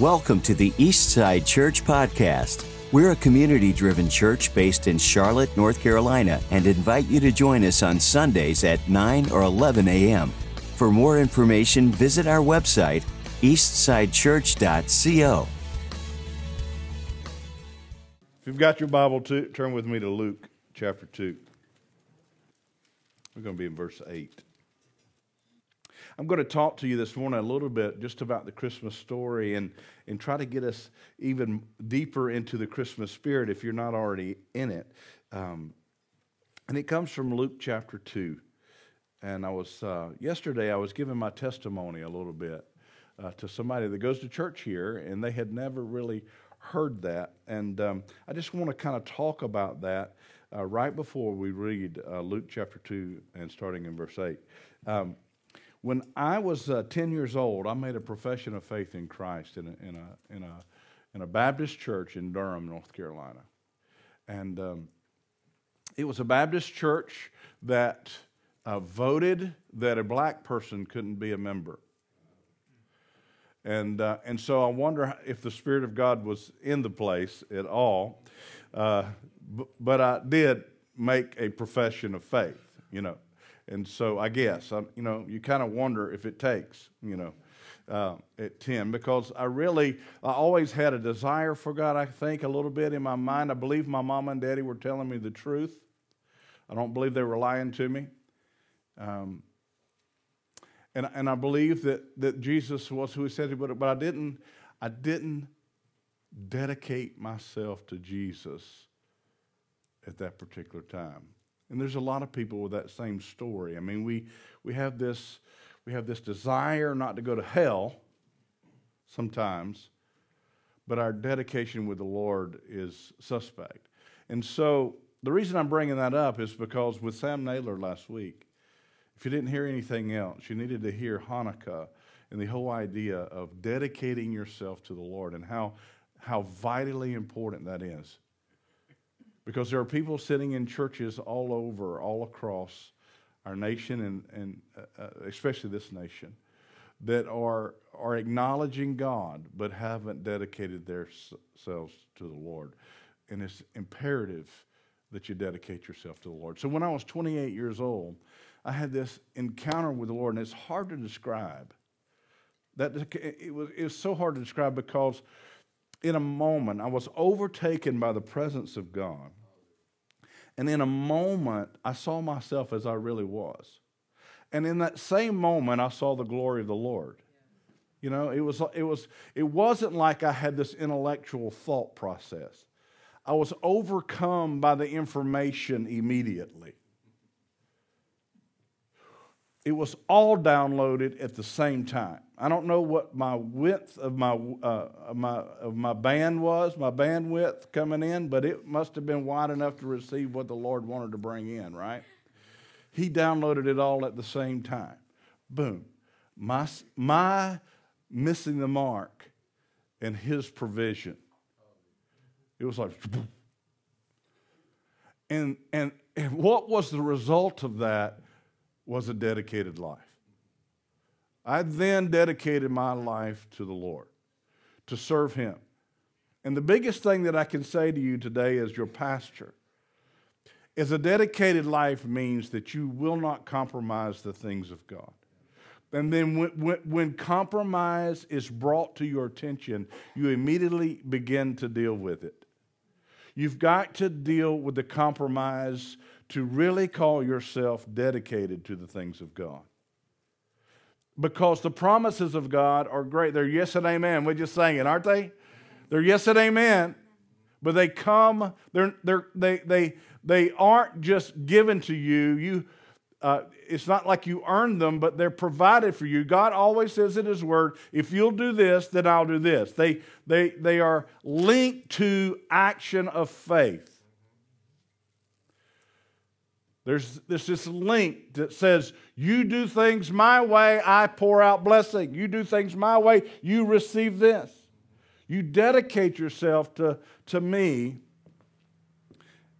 Welcome to the Eastside Church Podcast. We're a community driven church based in Charlotte, North Carolina, and invite you to join us on Sundays at 9 or 11 a.m. For more information, visit our website, eastsidechurch.co. If you've got your Bible, to, turn with me to Luke chapter 2. We're going to be in verse 8. I'm going to talk to you this morning a little bit just about the Christmas story and, and try to get us even deeper into the Christmas spirit if you're not already in it. Um, and it comes from Luke chapter 2. And I was, uh, yesterday, I was giving my testimony a little bit uh, to somebody that goes to church here, and they had never really heard that. And um, I just want to kind of talk about that uh, right before we read uh, Luke chapter 2 and starting in verse 8. Um, when I was uh, 10 years old, I made a profession of faith in Christ in a, in a, in a, in a Baptist church in Durham, North Carolina. And um, it was a Baptist church that uh, voted that a black person couldn't be a member. And, uh, and so I wonder if the Spirit of God was in the place at all. Uh, b- but I did make a profession of faith, you know. And so I guess, um, you know, you kind of wonder if it takes, you know, uh, at 10 because I really, I always had a desire for God, I think, a little bit in my mind. I believe my mom and daddy were telling me the truth. I don't believe they were lying to me. Um, and, and I believe that, that Jesus was who he said he would, but I didn't, I didn't dedicate myself to Jesus at that particular time. And there's a lot of people with that same story. I mean, we, we, have this, we have this desire not to go to hell sometimes, but our dedication with the Lord is suspect. And so the reason I'm bringing that up is because with Sam Naylor last week, if you didn't hear anything else, you needed to hear Hanukkah and the whole idea of dedicating yourself to the Lord and how, how vitally important that is. Because there are people sitting in churches all over, all across our nation, and, and uh, uh, especially this nation, that are, are acknowledging God but haven't dedicated themselves to the Lord. And it's imperative that you dedicate yourself to the Lord. So when I was 28 years old, I had this encounter with the Lord, and it's hard to describe. That it was, it was so hard to describe because in a moment, I was overtaken by the presence of God. And in a moment, I saw myself as I really was. And in that same moment, I saw the glory of the Lord. You know, it, was, it, was, it wasn't like I had this intellectual thought process. I was overcome by the information immediately. It was all downloaded at the same time. I don't know what my width of my, uh, my, of my band was, my bandwidth coming in, but it must have been wide enough to receive what the Lord wanted to bring in, right? He downloaded it all at the same time. Boom. My, my missing the mark and his provision. It was like, and, and, and what was the result of that was a dedicated life. I then dedicated my life to the Lord, to serve Him. And the biggest thing that I can say to you today as your pastor is a dedicated life means that you will not compromise the things of God. And then when, when, when, compromise is brought to your attention, you immediately begin to deal with it. You've got to deal with the compromise to really call yourself dedicated to the things of God because the promises of God are great. They're yes and amen. We're just saying it, aren't they? They're yes and amen. But they come, they're, they're, they, they, they aren't just given to you. You uh, it's not like you earned them, but they're provided for you. God always says in His Word, if you'll do this, then I'll do this. They, they, they are linked to action of faith. There's, there's this link that says, You do things my way, I pour out blessing. You do things my way, you receive this. You dedicate yourself to, to me,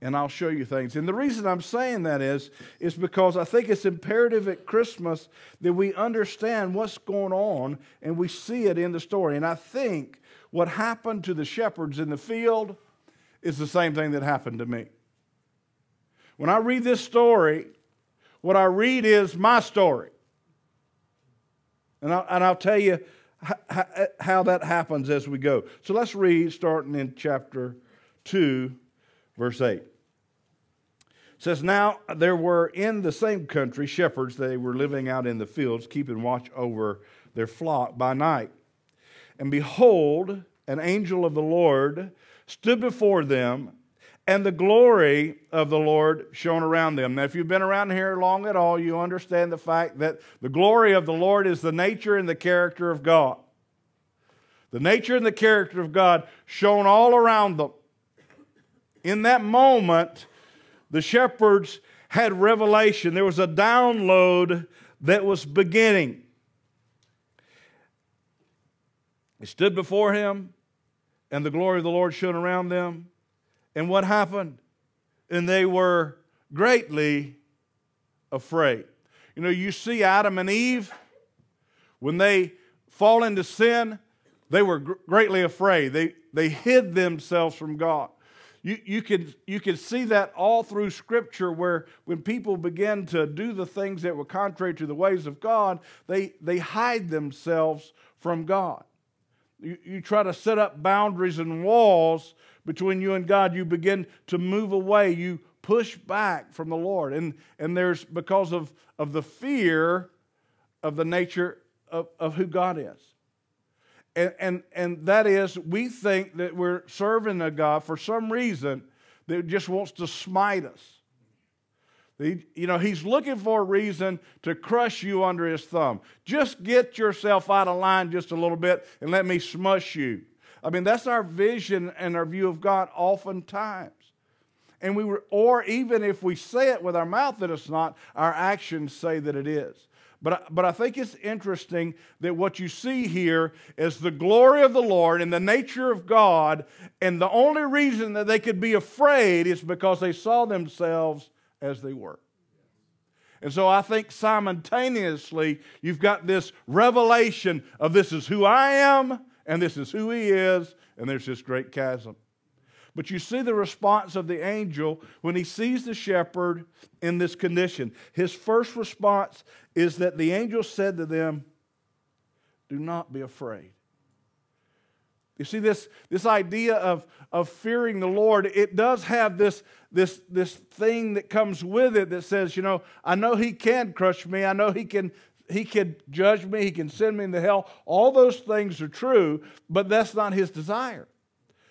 and I'll show you things. And the reason I'm saying that is, is because I think it's imperative at Christmas that we understand what's going on and we see it in the story. And I think what happened to the shepherds in the field is the same thing that happened to me. When I read this story, what I read is my story. And I'll, and I'll tell you how, how that happens as we go. So let's read starting in chapter 2 verse 8. It says, Now there were in the same country shepherds, they were living out in the fields, keeping watch over their flock by night. And behold, an angel of the Lord stood before them, and the glory of the Lord shone around them. Now, if you've been around here long at all, you understand the fact that the glory of the Lord is the nature and the character of God. The nature and the character of God shone all around them. In that moment, the shepherds had revelation. There was a download that was beginning. They stood before him, and the glory of the Lord shone around them. And what happened? And they were greatly afraid. You know, you see Adam and Eve, when they fall into sin, they were greatly afraid. They, they hid themselves from God. You, you, can, you can see that all through Scripture where when people begin to do the things that were contrary to the ways of God, they, they hide themselves from God. You, you try to set up boundaries and walls between you and God. You begin to move away. You push back from the Lord. And, and there's because of, of the fear of the nature of, of who God is. And, and, and that is, we think that we're serving a God for some reason that just wants to smite us. He, you know, he's looking for a reason to crush you under his thumb. Just get yourself out of line just a little bit and let me smush you. I mean, that's our vision and our view of God oftentimes. And we were, or even if we say it with our mouth that it's not, our actions say that it is. But, but I think it's interesting that what you see here is the glory of the Lord and the nature of God, and the only reason that they could be afraid is because they saw themselves as they were. And so I think simultaneously, you've got this revelation of this is who I am, and this is who He is, and there's this great chasm. But you see the response of the angel when he sees the shepherd in this condition. His first response is that the angel said to them, Do not be afraid. You see, this, this idea of, of fearing the Lord, it does have this, this, this thing that comes with it that says, you know, I know He can crush me. I know He can, he can judge me. He can send me into hell. All those things are true, but that's not His desire.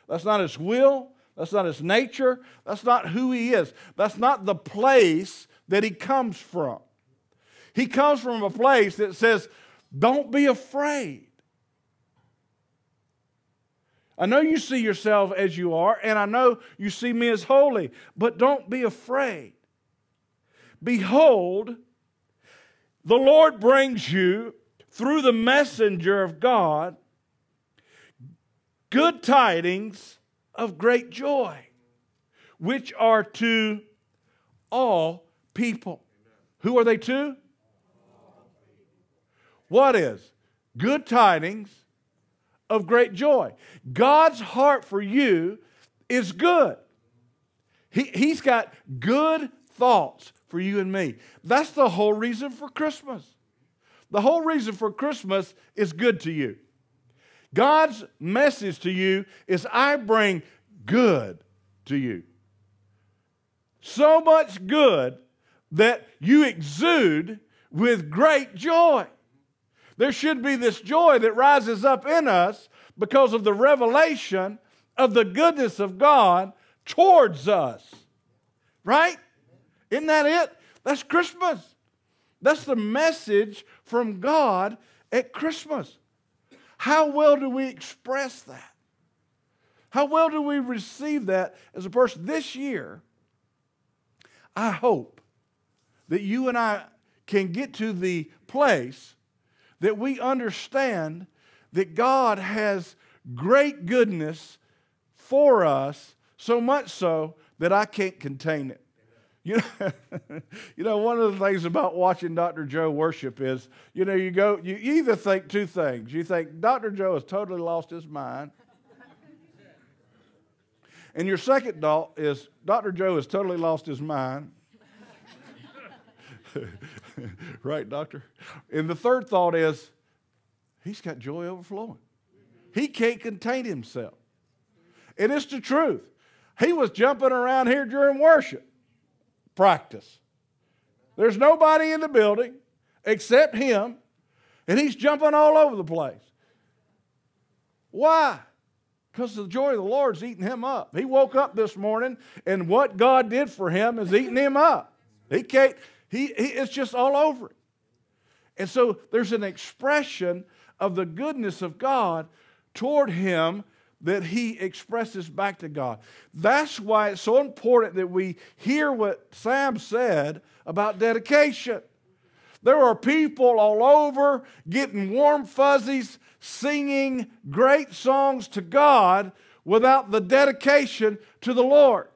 That's not His will. That's not his nature. That's not who he is. That's not the place that he comes from. He comes from a place that says, Don't be afraid. I know you see yourself as you are, and I know you see me as holy, but don't be afraid. Behold, the Lord brings you through the messenger of God good tidings of great joy, which are to all people. Who are they to? What is? Good tidings of great joy. God's heart for you is good. He, he's got good thoughts for you and me. That's the whole reason for Christmas. The whole reason for Christmas is good to you. God's message to you is I bring good to you. So much good that you exude with great joy. There should be this joy that rises up in us because of the revelation of the goodness of God towards us. Right? Isn't that it? That's Christmas. That's the message from God at Christmas. How well do we express that? How well do we receive that as a person? This year, I hope that you and I can get to the place that we understand that God has great goodness for us, so much so that I can't contain it. You know, you know, one of the things about watching Dr. Joe worship is, you know, you go, you either think two things. You think Dr. Joe has totally lost his mind. And your second thought is Dr. Joe has totally lost his mind. right, doctor? And the third thought is he's got joy overflowing. He can't contain himself. And it's the truth. He was jumping around here during worship practice. There's nobody in the building except him, and he's jumping all over the place. Why? Because the joy of the Lord's eating him up. He woke up this morning, and what God did for him is eating him up. He can't, he, he it's just all over. And so there's an expression of the goodness of God toward him that he expresses back to God. That's why it's so important that we hear what Sam said about dedication. There are people all over getting warm fuzzies, singing great songs to God without the dedication to the Lord.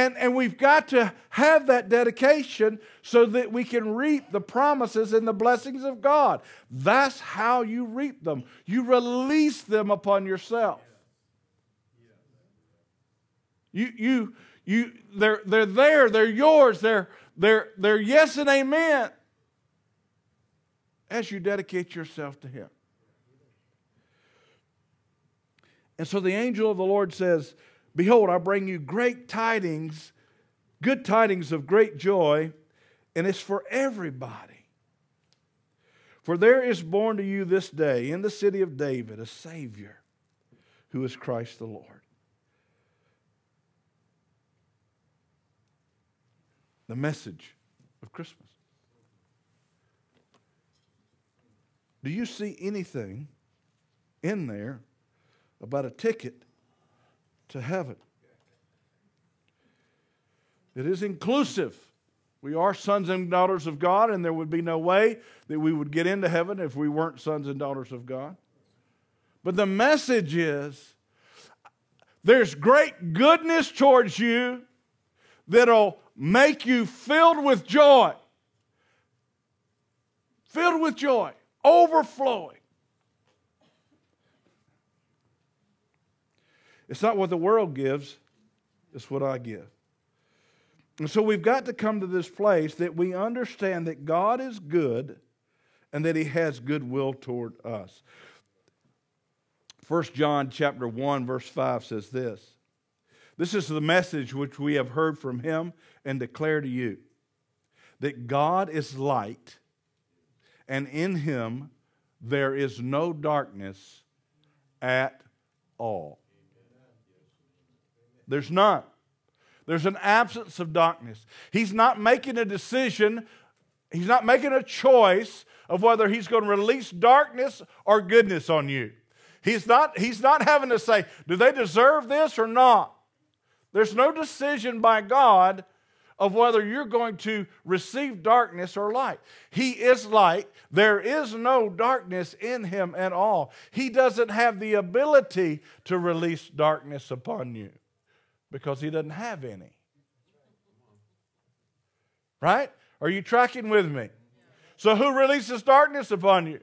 And, and we've got to have that dedication so that we can reap the promises and the blessings of God. That's how you reap them. You release them upon yourself. You, you, you, they're, they're there, they're yours, they're, they're, they're yes and amen as you dedicate yourself to Him. And so the angel of the Lord says, Behold, I bring you great tidings, good tidings of great joy, and it's for everybody. For there is born to you this day in the city of David a Savior who is Christ the Lord. The message of Christmas. Do you see anything in there about a ticket to heaven. It is inclusive. We are sons and daughters of God, and there would be no way that we would get into heaven if we weren't sons and daughters of God. But the message is there's great goodness towards you that'll make you filled with joy. Filled with joy, overflowing. It's not what the world gives, it's what I give. And so we've got to come to this place that we understand that God is good and that he has goodwill toward us. 1 John chapter 1 verse 5 says this. This is the message which we have heard from him and declare to you that God is light and in him there is no darkness at all. There's none. There's an absence of darkness. He's not making a decision, he's not making a choice of whether he's going to release darkness or goodness on you. He's not, he's not having to say, do they deserve this or not? There's no decision by God of whether you're going to receive darkness or light. He is light. There is no darkness in him at all. He doesn't have the ability to release darkness upon you because he doesn't have any. Right? Are you tracking with me? So, who releases darkness upon you?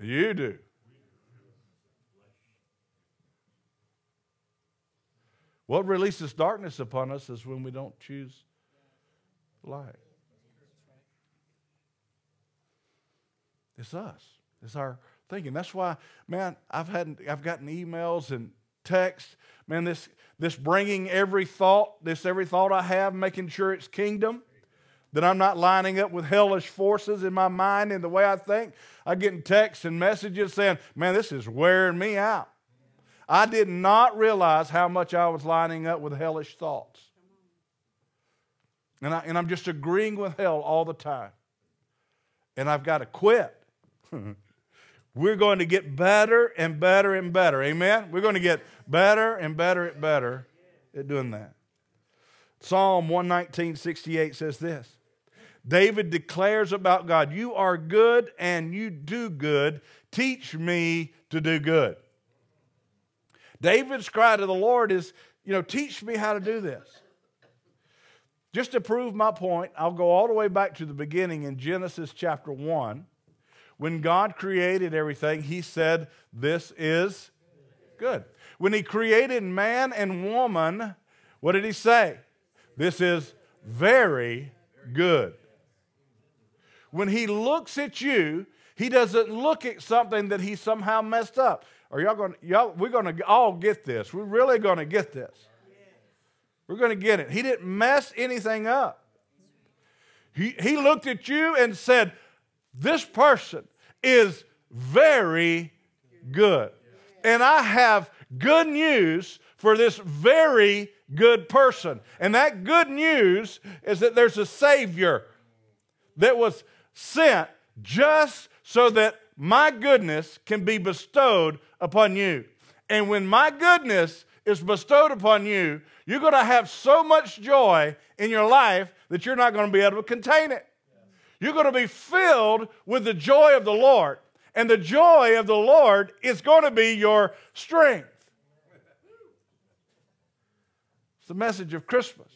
You do. What releases darkness upon us is when we don't choose light. It's us. It's our thinking. That's why, man, I've had I've gotten emails and text. Man, this, this bringing every thought, this every thought I have, making sure it's kingdom, that I'm not lining up with hellish forces in my mind and the way I think. I get texts and messages saying, man, this is wearing me out. I did not realize how much I was lining up with hellish thoughts. And, I, and I'm just agreeing with hell all the time. And I've got to quit. we're going to get better and better and better. Amen? We're going to get better and better and better at doing that. Psalm 119, 68 says this David declares about God, You are good and you do good. Teach me to do good. David's cry to the Lord is, you know, teach me how to do this. Just to prove my point, I'll go all the way back to the beginning in Genesis chapter 1. When God created everything, He said, This is good. When He created man and woman, what did He say? This is very good. When He looks at you, He doesn't look at something that He somehow messed up. Are y'all going? Y'all, we're going to all get this. We're really going to get this. We're going to get it. He didn't mess anything up. He, he looked at you and said, This person is very good. And I have good news for this very good person. And that good news is that there's a Savior that was sent just so that my goodness can be bestowed upon you. And when my goodness is bestowed upon you, you're going to have so much joy in your life that you're not going to be able to contain it. You're going to be filled with the joy of the Lord. And the joy of the Lord is going to be your strength. It's the message of Christmas.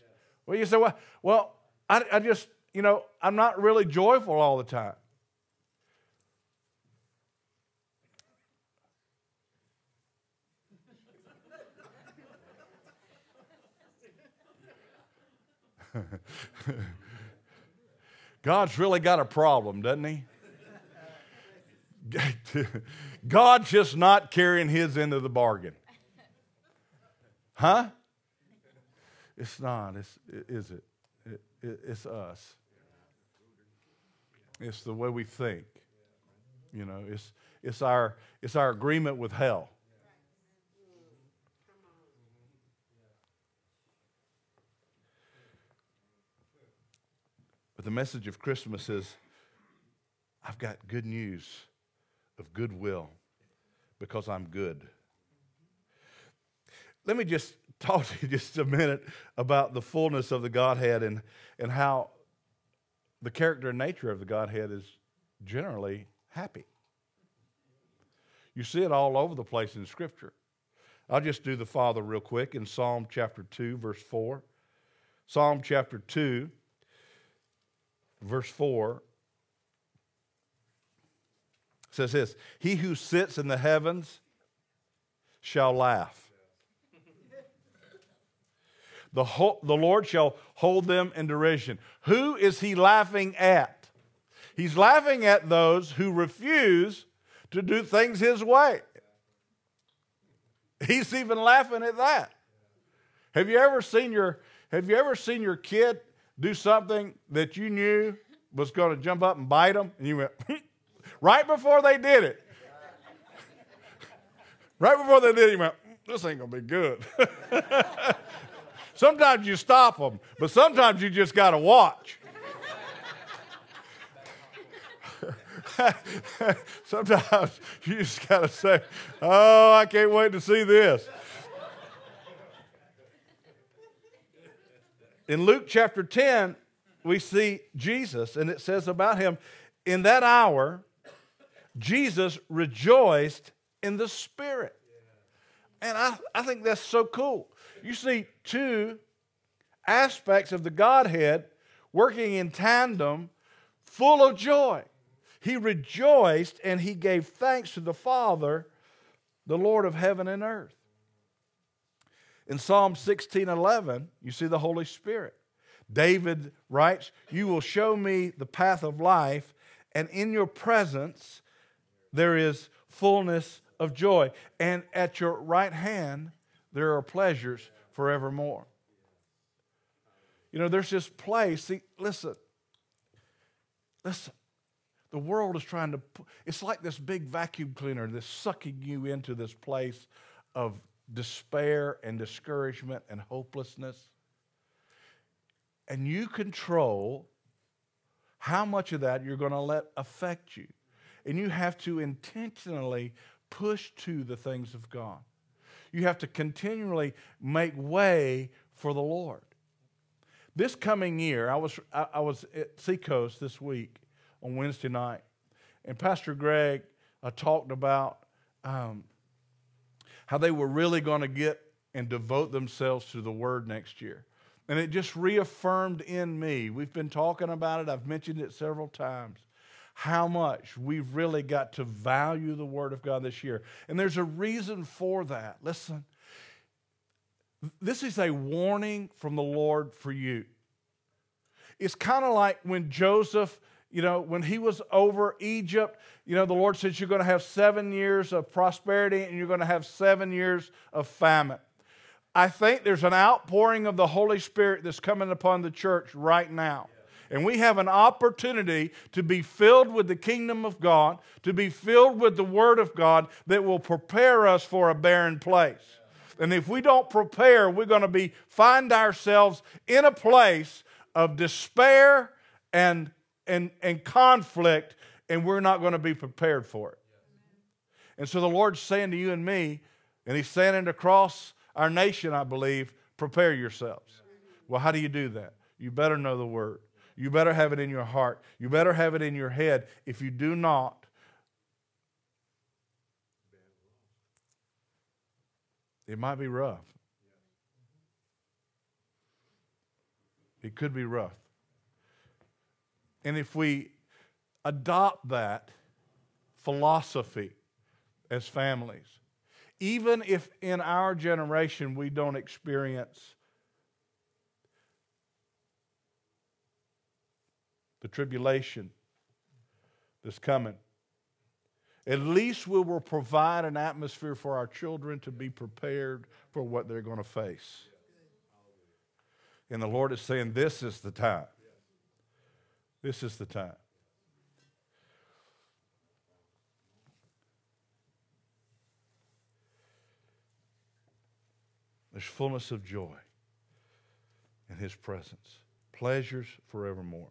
Well, you say, well, well I, I just, you know, I'm not really joyful all the time. God's really got a problem, doesn't he? God's just not carrying his end of the bargain. Huh? It's not, it's, is it? it, it it's us. It's the way we think. You know, it's, it's, our, it's our agreement with hell. But the message of Christmas is I've got good news of goodwill because I'm good. Let me just talk to you just a minute about the fullness of the Godhead and, and how the character and nature of the Godhead is generally happy. You see it all over the place in Scripture. I'll just do the Father real quick in Psalm chapter 2, verse 4. Psalm chapter 2, verse 4 says this He who sits in the heavens shall laugh. The, the Lord shall hold them in derision. Who is he laughing at? He's laughing at those who refuse to do things his way. He's even laughing at that. Have you ever seen your have you ever seen your kid do something that you knew was going to jump up and bite them, and you went, right before they did it. right before they did it, you went, this ain't to be good. sometimes you stop them, but sometimes you just got to watch. sometimes you just got to say, oh, I can't wait to see this. In Luke chapter 10, we see Jesus, and it says about him, in that hour, Jesus rejoiced in the Spirit. And I, I think that's so cool. You see two aspects of the Godhead working in tandem, full of joy. He rejoiced and he gave thanks to the Father, the Lord of heaven and earth. In Psalm 16 11, you see the Holy Spirit. David writes, You will show me the path of life, and in your presence there is fullness of joy. And at your right hand there are pleasures forevermore. You know, there's this place. See, listen, listen. The world is trying to, it's like this big vacuum cleaner that's sucking you into this place of despair and discouragement and hopelessness. And you control how much of that you're going to let affect you. And you have to intentionally push to the things of God. You have to continually make way for the Lord. This coming year, I was, I, was at Seacoast this week on Wednesday night, and Pastor Greg uh, talked about um, how they were really going to get and devote themselves to the Word next year. And it just reaffirmed in me. We've been talking about it, I've mentioned it several times, how much we've really got to value the Word of God this year. And there's a reason for that. Listen, this is a warning from the Lord for you. It's kind of like when Joseph, you know, when he was over Egypt, you know, the Lord says you're going to have seven years of prosperity and you're going to have seven years of famine. I think there's an outpouring of the Holy Spirit that's coming upon the church right now. And we have an opportunity to be filled with the kingdom of God, to be filled with the Word of God that will prepare us for a barren place. And if we don't prepare, we're going to be find ourselves in a place of despair and, and, and conflict, and we're not going to be prepared for it. And so the Lord's saying to you and me, and He's saying it across our nation, I believe, prepare yourselves. Well, how do you do that? You better know the Word. You better have it in your heart. You better have it in your head. If you do not, it might be rough. It could be rough. And if we adopt that philosophy as families, even if in our generation we don't experience the tribulation that's coming, at least we will provide an atmosphere for our children to be prepared for what they're going to face. And the Lord is saying, This is the time. This is the time. There's fullness of joy in His presence, pleasures forevermore.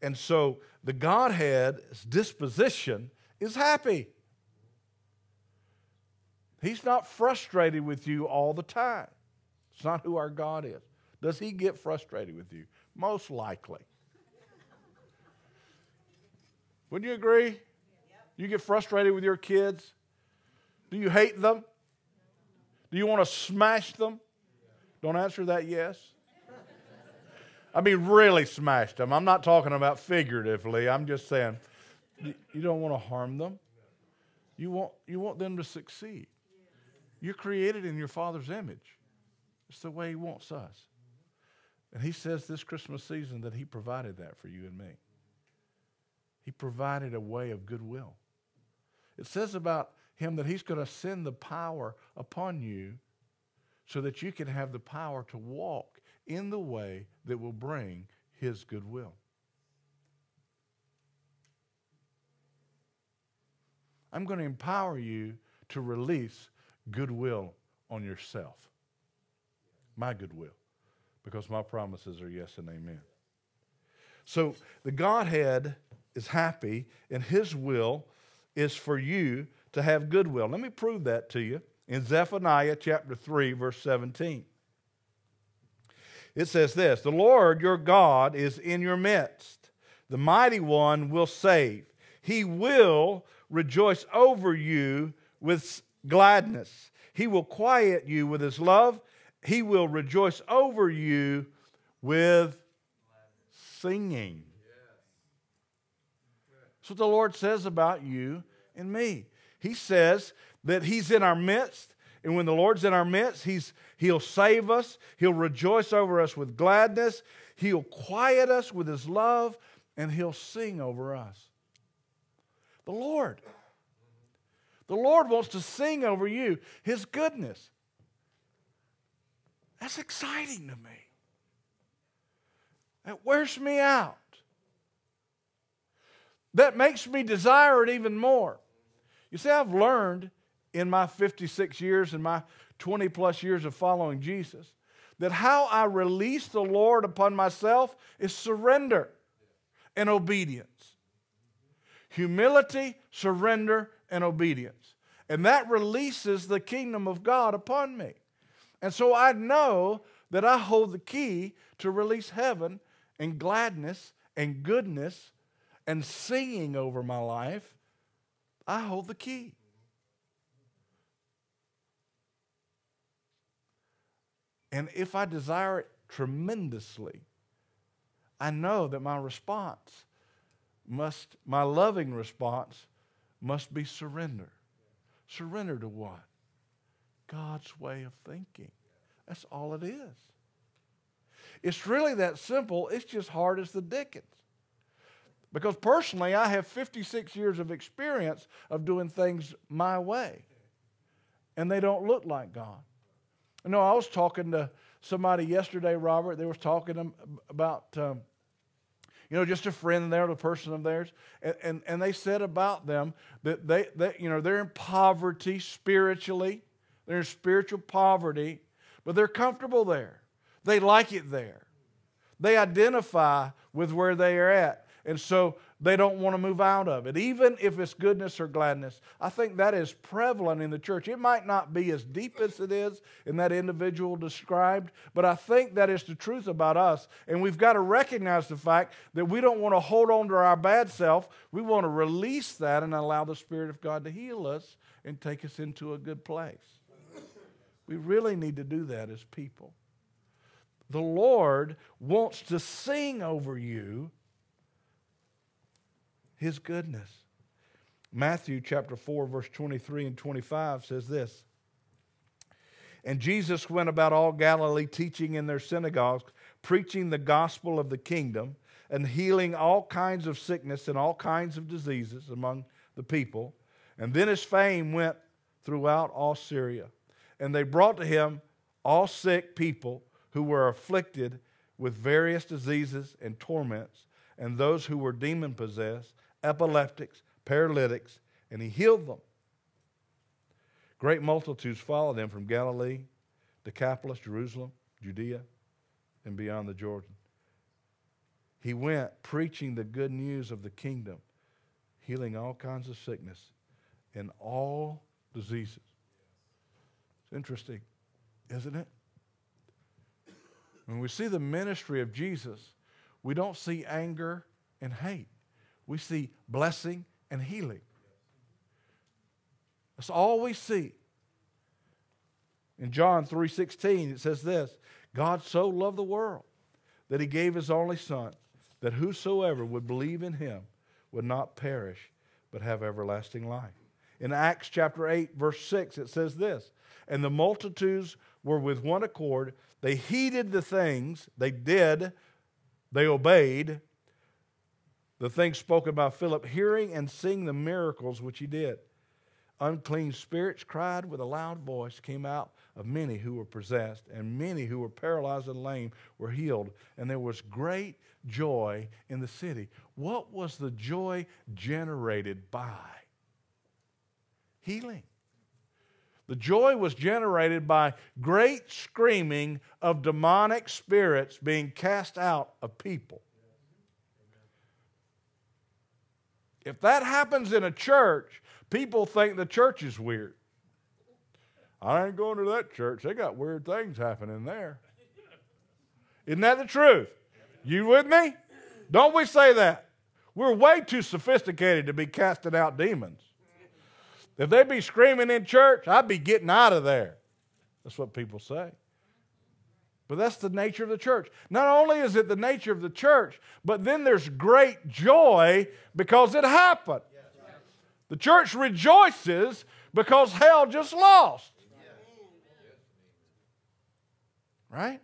And so the Godhead's disposition is happy. He's not frustrated with you all the time. It's not who our God is. Does he get frustrated with you? Most likely. Wouldn't you agree? You get frustrated with your kids? Do you hate them? Do you want to smash them? Don't answer that yes. I mean, really smash them. I'm not talking about figuratively. I'm just saying you don't want to harm them. You want, you want them to succeed. You're created in your Father's image. It's the way He wants us. And he says this Christmas season that he provided that for you and me. He provided a way of goodwill. It says about him that he's going to send the power upon you so that you can have the power to walk in the way that will bring his goodwill. I'm going to empower you to release goodwill on yourself. My goodwill because my promises are yes and amen. So the Godhead is happy, and His will is for you to have goodwill. Let me prove that to you in Zephaniah chapter 3, verse 17. It says this The Lord your God is in your midst, the mighty one will save. He will rejoice over you with gladness. He will quiet you with his love he will rejoice over you with singing. That's what the Lord says about you and me. He says that He's in our midst, and when the Lord's in our midst, he's, He'll save us, He'll rejoice over us with gladness, He'll quiet us with His love, and He'll sing over us. The Lord. The Lord wants to sing over you His goodness. That's exciting to me. That wears me out. That makes me desire it even more. You see, I've learned in my 56 years and my 20 plus years of following Jesus that how I release the Lord upon myself is surrender and obedience. Humility, surrender, and obedience. And that releases the kingdom of God upon me. And so I know that I hold the key to release heaven and gladness and goodness and singing over my life, I hold the key. And if I desire it tremendously, I know that my response must, my loving response must be surrender. Surrender to what? God's way of thinking. That's all it is. It's really that simple, it's just hard as the dickens. Because personally, I have 56 years of experience of doing things my way, and they don't look like God. You know, I was talking to somebody yesterday, Robert. They were talking about, um, you know, just a friend there, a person of theirs, and, and, and they said about them that they, they, you know, they're in poverty spiritually, they're in spiritual poverty, but they're comfortable there. They like it there. They identify with where they are at. And so they don't want to move out of it, even if it's goodness or gladness. I think that is prevalent in the church. It might not be as deep as it is in that individual described, but I think that is the truth about us. And we've got to recognize the fact that we don't want to hold on to our bad self. We want to release that and allow the Spirit of God to heal us and take us into a good place. We really need to do that as people. The Lord wants to sing over you his goodness. Matthew chapter 4, verse 23 and 25 says this And Jesus went about all Galilee, teaching in their synagogues, preaching the gospel of the kingdom, and healing all kinds of sickness and all kinds of diseases among the people. And then his fame went throughout all Syria. And they brought to him all sick people who were afflicted with various diseases and torments, and those who were demon possessed epileptics, paralytics, and he healed them. Great multitudes followed him from Galilee, Decapolis, Jerusalem, Judea, and beyond the Jordan. He went preaching the good news of the kingdom, healing all kinds of sickness and all diseases. It's interesting, isn't it? When we see the ministry of Jesus, we don't see anger and hate we see blessing and healing. That's all we see. In John 3:16 it says this, God so loved the world that he gave his only son that whosoever would believe in him would not perish but have everlasting life. In Acts chapter 8 verse 6 it says this, and the multitudes were with one accord, they heeded the things, they did, they obeyed the things spoken by Philip, hearing and seeing the miracles which he did. Unclean spirits cried with a loud voice, came out of many who were possessed, and many who were paralyzed and lame were healed. And there was great joy in the city. What was the joy generated by? Healing. The joy was generated by great screaming of demonic spirits being cast out of people. If that happens in a church, people think the church is weird. I ain't going to that church. They got weird things happening there. Isn't that the truth? You with me? Don't we say that? We're way too sophisticated to be casting out demons. If they be screaming in church, I'd be getting out of there. That's what people say. But that's the nature of the church. Not only is it the nature of the church, but then there's great joy because it happened. The church rejoices because hell just lost. Right?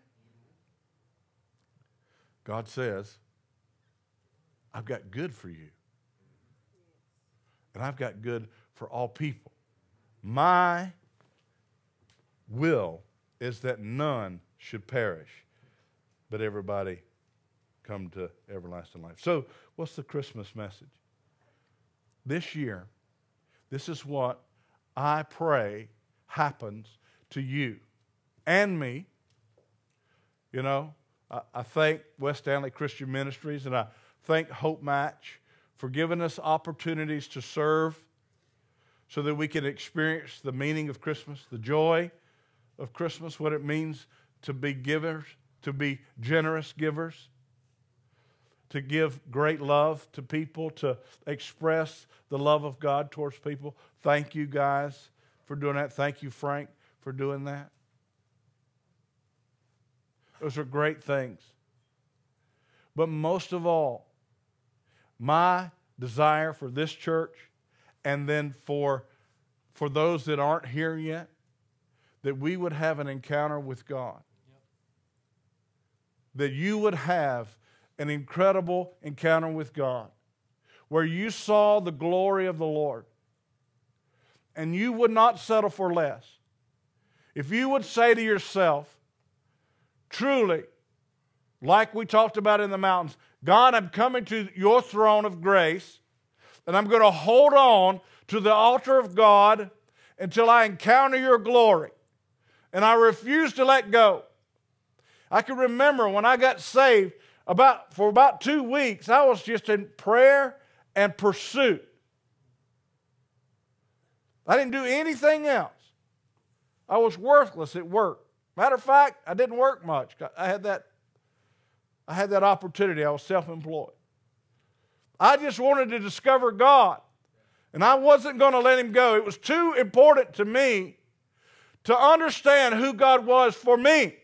God says, I've got good for you. And I've got good for all people. My will is that none should perish, but everybody come to everlasting life. So, what's the Christmas message? This year, this is what I pray happens to you and me. You know, I, I thank West Stanly Christian Ministries and I thank Hope Match for giving us opportunities to serve so that we can experience the meaning of Christmas, the joy of Christmas, what it means to be givers, to be generous givers, to give great love to people, to express the love of God towards people. Thank you guys for doing that. Thank you, Frank, for doing that. Those are great things. But most of all, my desire for this church and then for, for those that aren't here yet, that we would have an encounter with God. That you would have an incredible encounter with God where you saw the glory of the Lord and you would not settle for less. If you would say to yourself, truly, like we talked about in the mountains, God, I'm coming to your throne of grace, and I'm going to hold on to the altar of God until I encounter your glory. And I refuse to let go. I can remember when I got saved, about for about two weeks, I was just in prayer and pursuit. I didn't do anything else. I was worthless at work. Matter of fact, I didn't work much. I had that, I had that opportunity. I was self-employed. I just wanted to discover God. And I wasn't going to let him go. It was too important to me to understand who God was for me.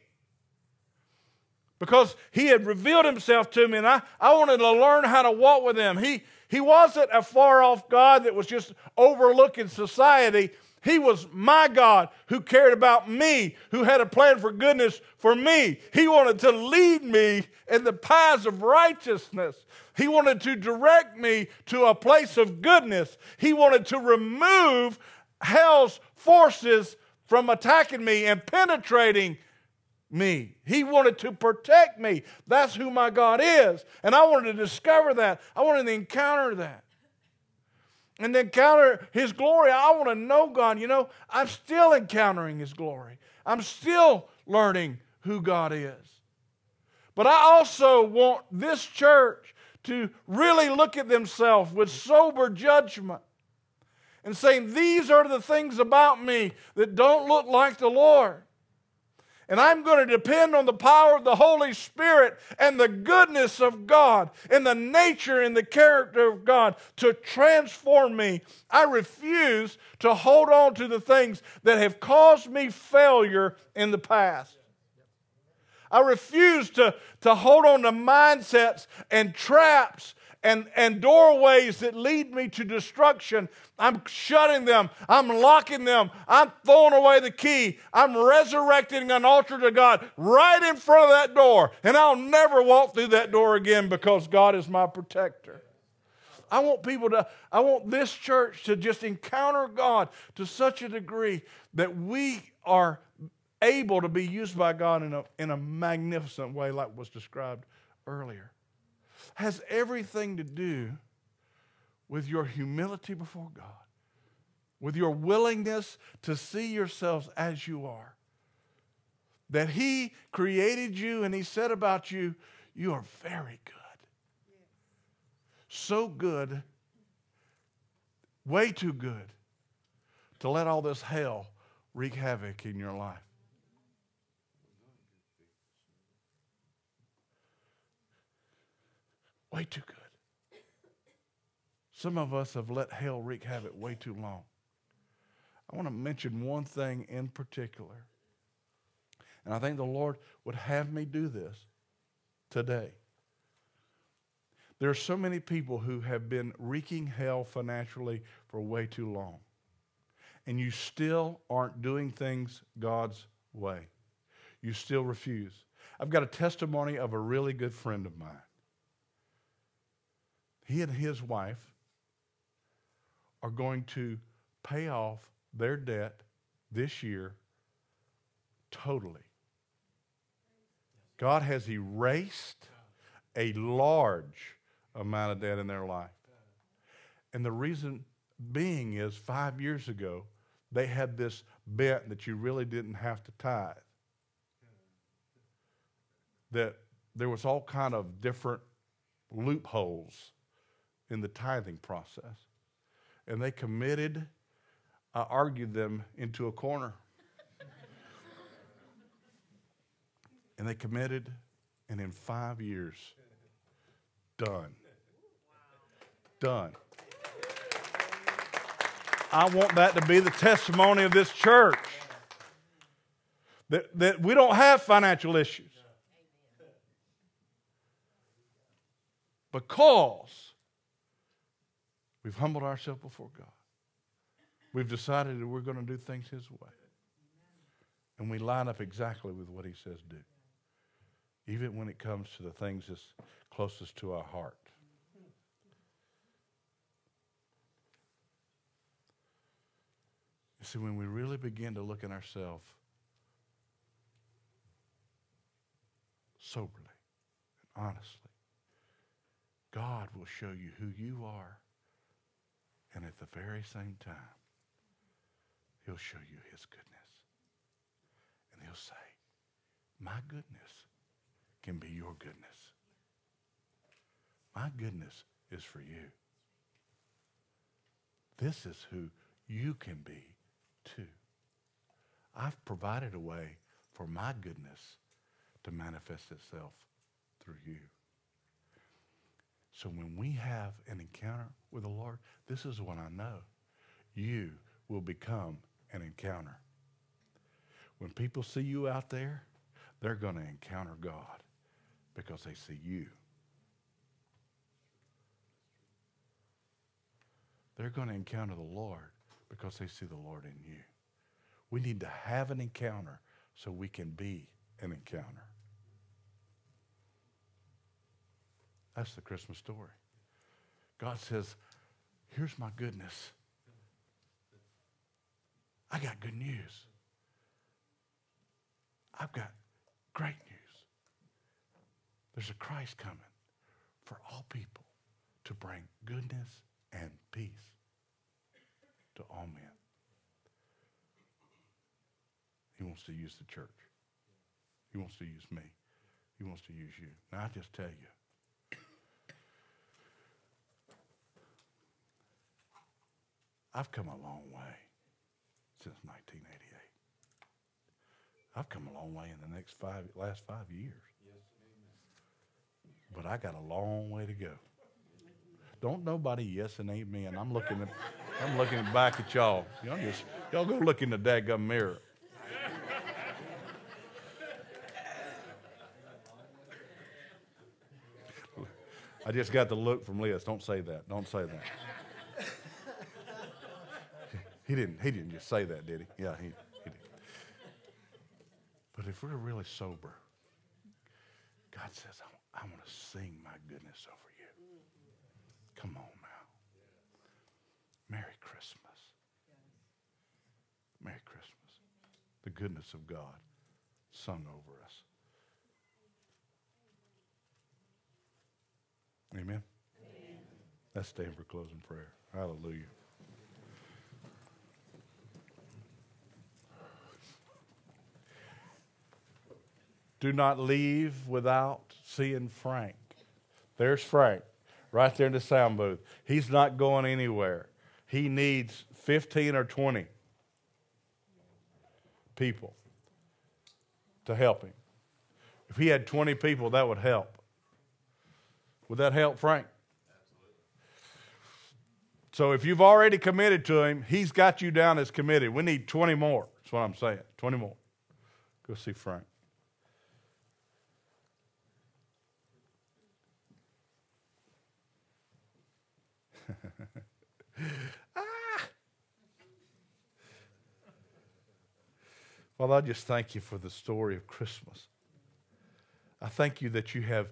Because he had revealed himself to me, and I, I wanted to learn how to walk with him. He, he wasn't a far off God that was just overlooking society. He was my God who cared about me, who had a plan for goodness for me. He wanted to lead me in the paths of righteousness. He wanted to direct me to a place of goodness. He wanted to remove hell's forces from attacking me and penetrating me. He wanted to protect me. That's who my God is. And I wanted to discover that. I wanted to encounter that. And to encounter His glory, I want to know God. You know, I'm still encountering His glory, I'm still learning who God is. But I also want this church to really look at themselves with sober judgment and saying, These are the things about me that don't look like the Lord. And I'm going to depend on the power of the Holy Spirit and the goodness of God and the nature and the character of God to transform me. I refuse to hold on to the things that have caused me failure in the past. I refuse to, to hold on to mindsets and traps and, and doorways that lead me to destruction. I'm shutting them. I'm locking them. I'm throwing away the key. I'm resurrecting an altar to God right in front of that door. And I'll never walk through that door again because God is my protector. I want people to, I want this church to just encounter God to such a degree that we are able to be used by God in a, in a magnificent way, like was described earlier has everything to do with your humility before God, with your willingness to see yourselves as you are. That He created you and He said about you, you are very good. So good, way too good, to let all this hell wreak havoc in your life. Way too good. Some of us have let hell wreak havoc way too long. I want to mention one thing in particular. And I think the Lord would have me do this today. There are so many people who have been wreaking hell financially for way too long. And you still aren't doing things God's way. You still refuse. I've got a testimony of a really good friend of mine he and his wife are going to pay off their debt this year totally. God has erased a large amount of debt in their life. And the reason being is five years ago, they had this bet that you really didn't have to tithe. That there was all kind of different loopholes in the tithing process. And they committed, I argued them into a corner. and they committed, and in five years, done. Done. I want that to be the testimony of this church that, that we don't have financial issues. Because we've humbled ourselves before God. We've decided that we're going to do things His way. And we line up exactly with what He says do, even when it comes to the things that's closest to our heart. You see, when we really begin to look at ourselves soberly and honestly, God will show you who you are, and at the very same time, He'll show you His goodness. And He'll say, My goodness can be your goodness. My goodness is for you. This is who you can be too. I've provided a way for my goodness to manifest itself through you. So when we have an encounter with the Lord, this is what I know. You will become an encounter. When people see you out there, they're going to encounter God because they see you. They're going to encounter the Lord because they see the Lord in you. We need to have an encounter so we can be an encounter. That's the Christmas story. God says, Here's my goodness. I got good news. I've got great news. There's a Christ coming for all people to bring goodness and peace to all men. He wants to use the church. He wants to use me. He wants to use you. Now, I just tell you, I've come a long way since 1988. I've come a long way in the next five, last five years. Yes, But I got a long way to go. Don't nobody yes and amen. I'm looking at, I'm looking back at y'all. Y'all just, y'all go look in the daggum mirror. I just got the look from Liz. Don't say that. Don't say that. He didn't. He didn't just say that, did he? Yeah, he, he did. But if we're really sober, God says, I, I want to sing my goodness over you. Come on now. Merry Christmas. Merry Christmas. The goodness of God sung over us. Amen. Amen. Let's stand for closing prayer. Hallelujah. Do not leave without seeing Frank. There's Frank, right there in the sound booth. He's not going anywhere. He needs 15 or 20 people to help him. If he had 20 people, that would help. Would that help, Frank? Absolutely. So if you've already committed to him, he's got you down as committed. We need 20 more. That's what I'm saying. 20 more. Go see Frank. Ah. I just thank you for the story of Christmas. I thank you that you have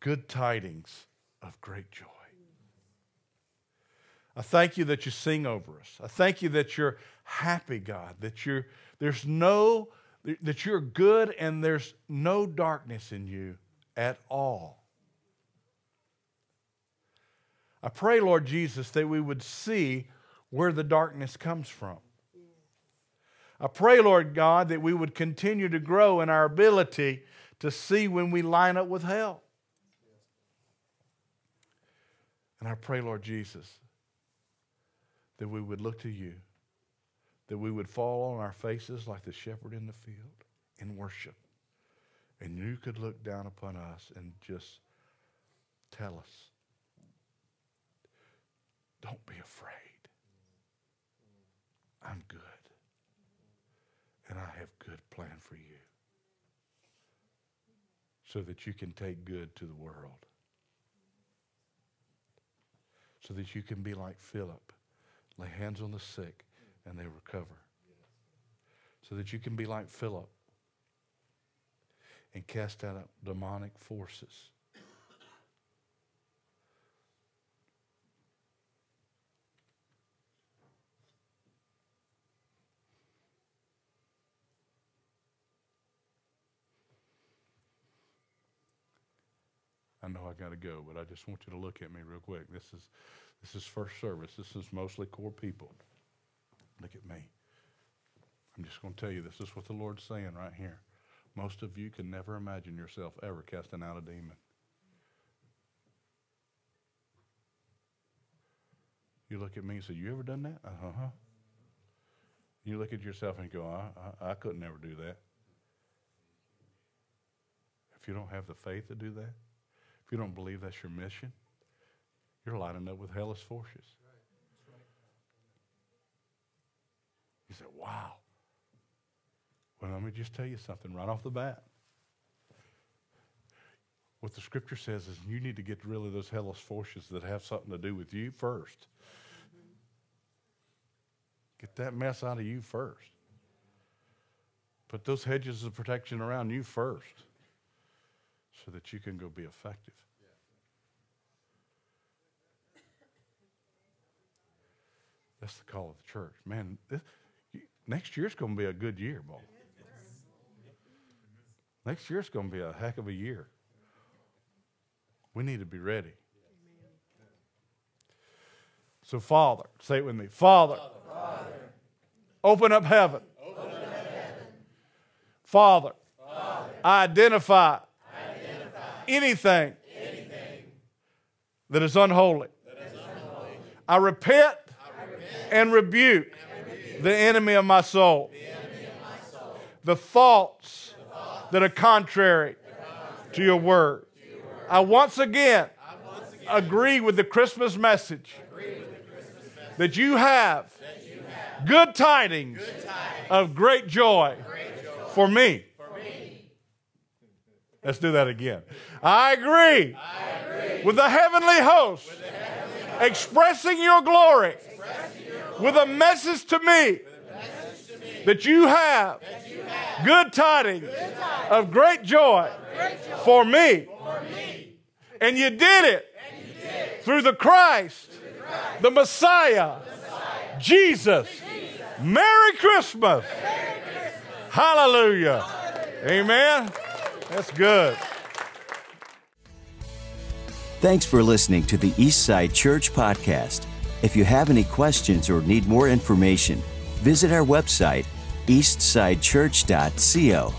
good tidings of great joy. I thank you that you sing over us. I thank you that you're happy, God, that you're there's no that you're good and there's no darkness in you at all. I pray, Lord Jesus, that we would see where the darkness comes from. I pray, Lord God, that we would continue to grow in our ability to see when we line up with hell. And I pray, Lord Jesus, that we would look to you, that we would fall on our faces like the shepherd in the field in worship. And you could look down upon us and just tell us, don't be afraid. I'm good. And I have good plan for you. So that you can take good to the world. So that you can be like Philip, lay hands on the sick and they recover. So that you can be like Philip and cast out demonic forces I know I got to go, but I just want you to look at me real quick. This is this is first service. This is mostly core people. Look at me. I'm just going to tell you this is what the Lord's saying right here. Most of you can never imagine yourself ever casting out a demon. You look at me and say, You ever done that? Uh huh. You look at yourself and go, I, I, I couldn't ever do that. If you don't have the faith to do that, if you don't believe that's your mission, you're lining up with hellish forces. You say, wow. Well, let me just tell you something right off the bat. What the scripture says is you need to get rid of those hellish forces that have something to do with you first. Get that mess out of you first. Put those hedges of protection around you first so that you can go be effective. That's the call of the church. Man, this, next year's going to be a good year, boy. Next year's going to be a heck of a year. We need to be ready. So, Father, say it with me. Father, Father open up heaven. Open up heaven. Father, Father identify, identify anything, anything that, is unholy. that. I repent, I repent and, rebuke and rebuke the enemy of my soul. The, my soul. the thoughts that are contrary to your word. I once again agree with the Christmas message that you have good tidings of great joy for me. Let's do that again. I agree I agree. with the heavenly host expressing your glory with a message to me that you have good tidings of great joy for me. And you did it through the Christ, the Messiah, Jesus. Merry Christmas. Hallelujah. Amen. That's good. Thanks for listening to the Eastside Church Podcast. If you have any questions or need more information, visit our website, eastsidechurch.co.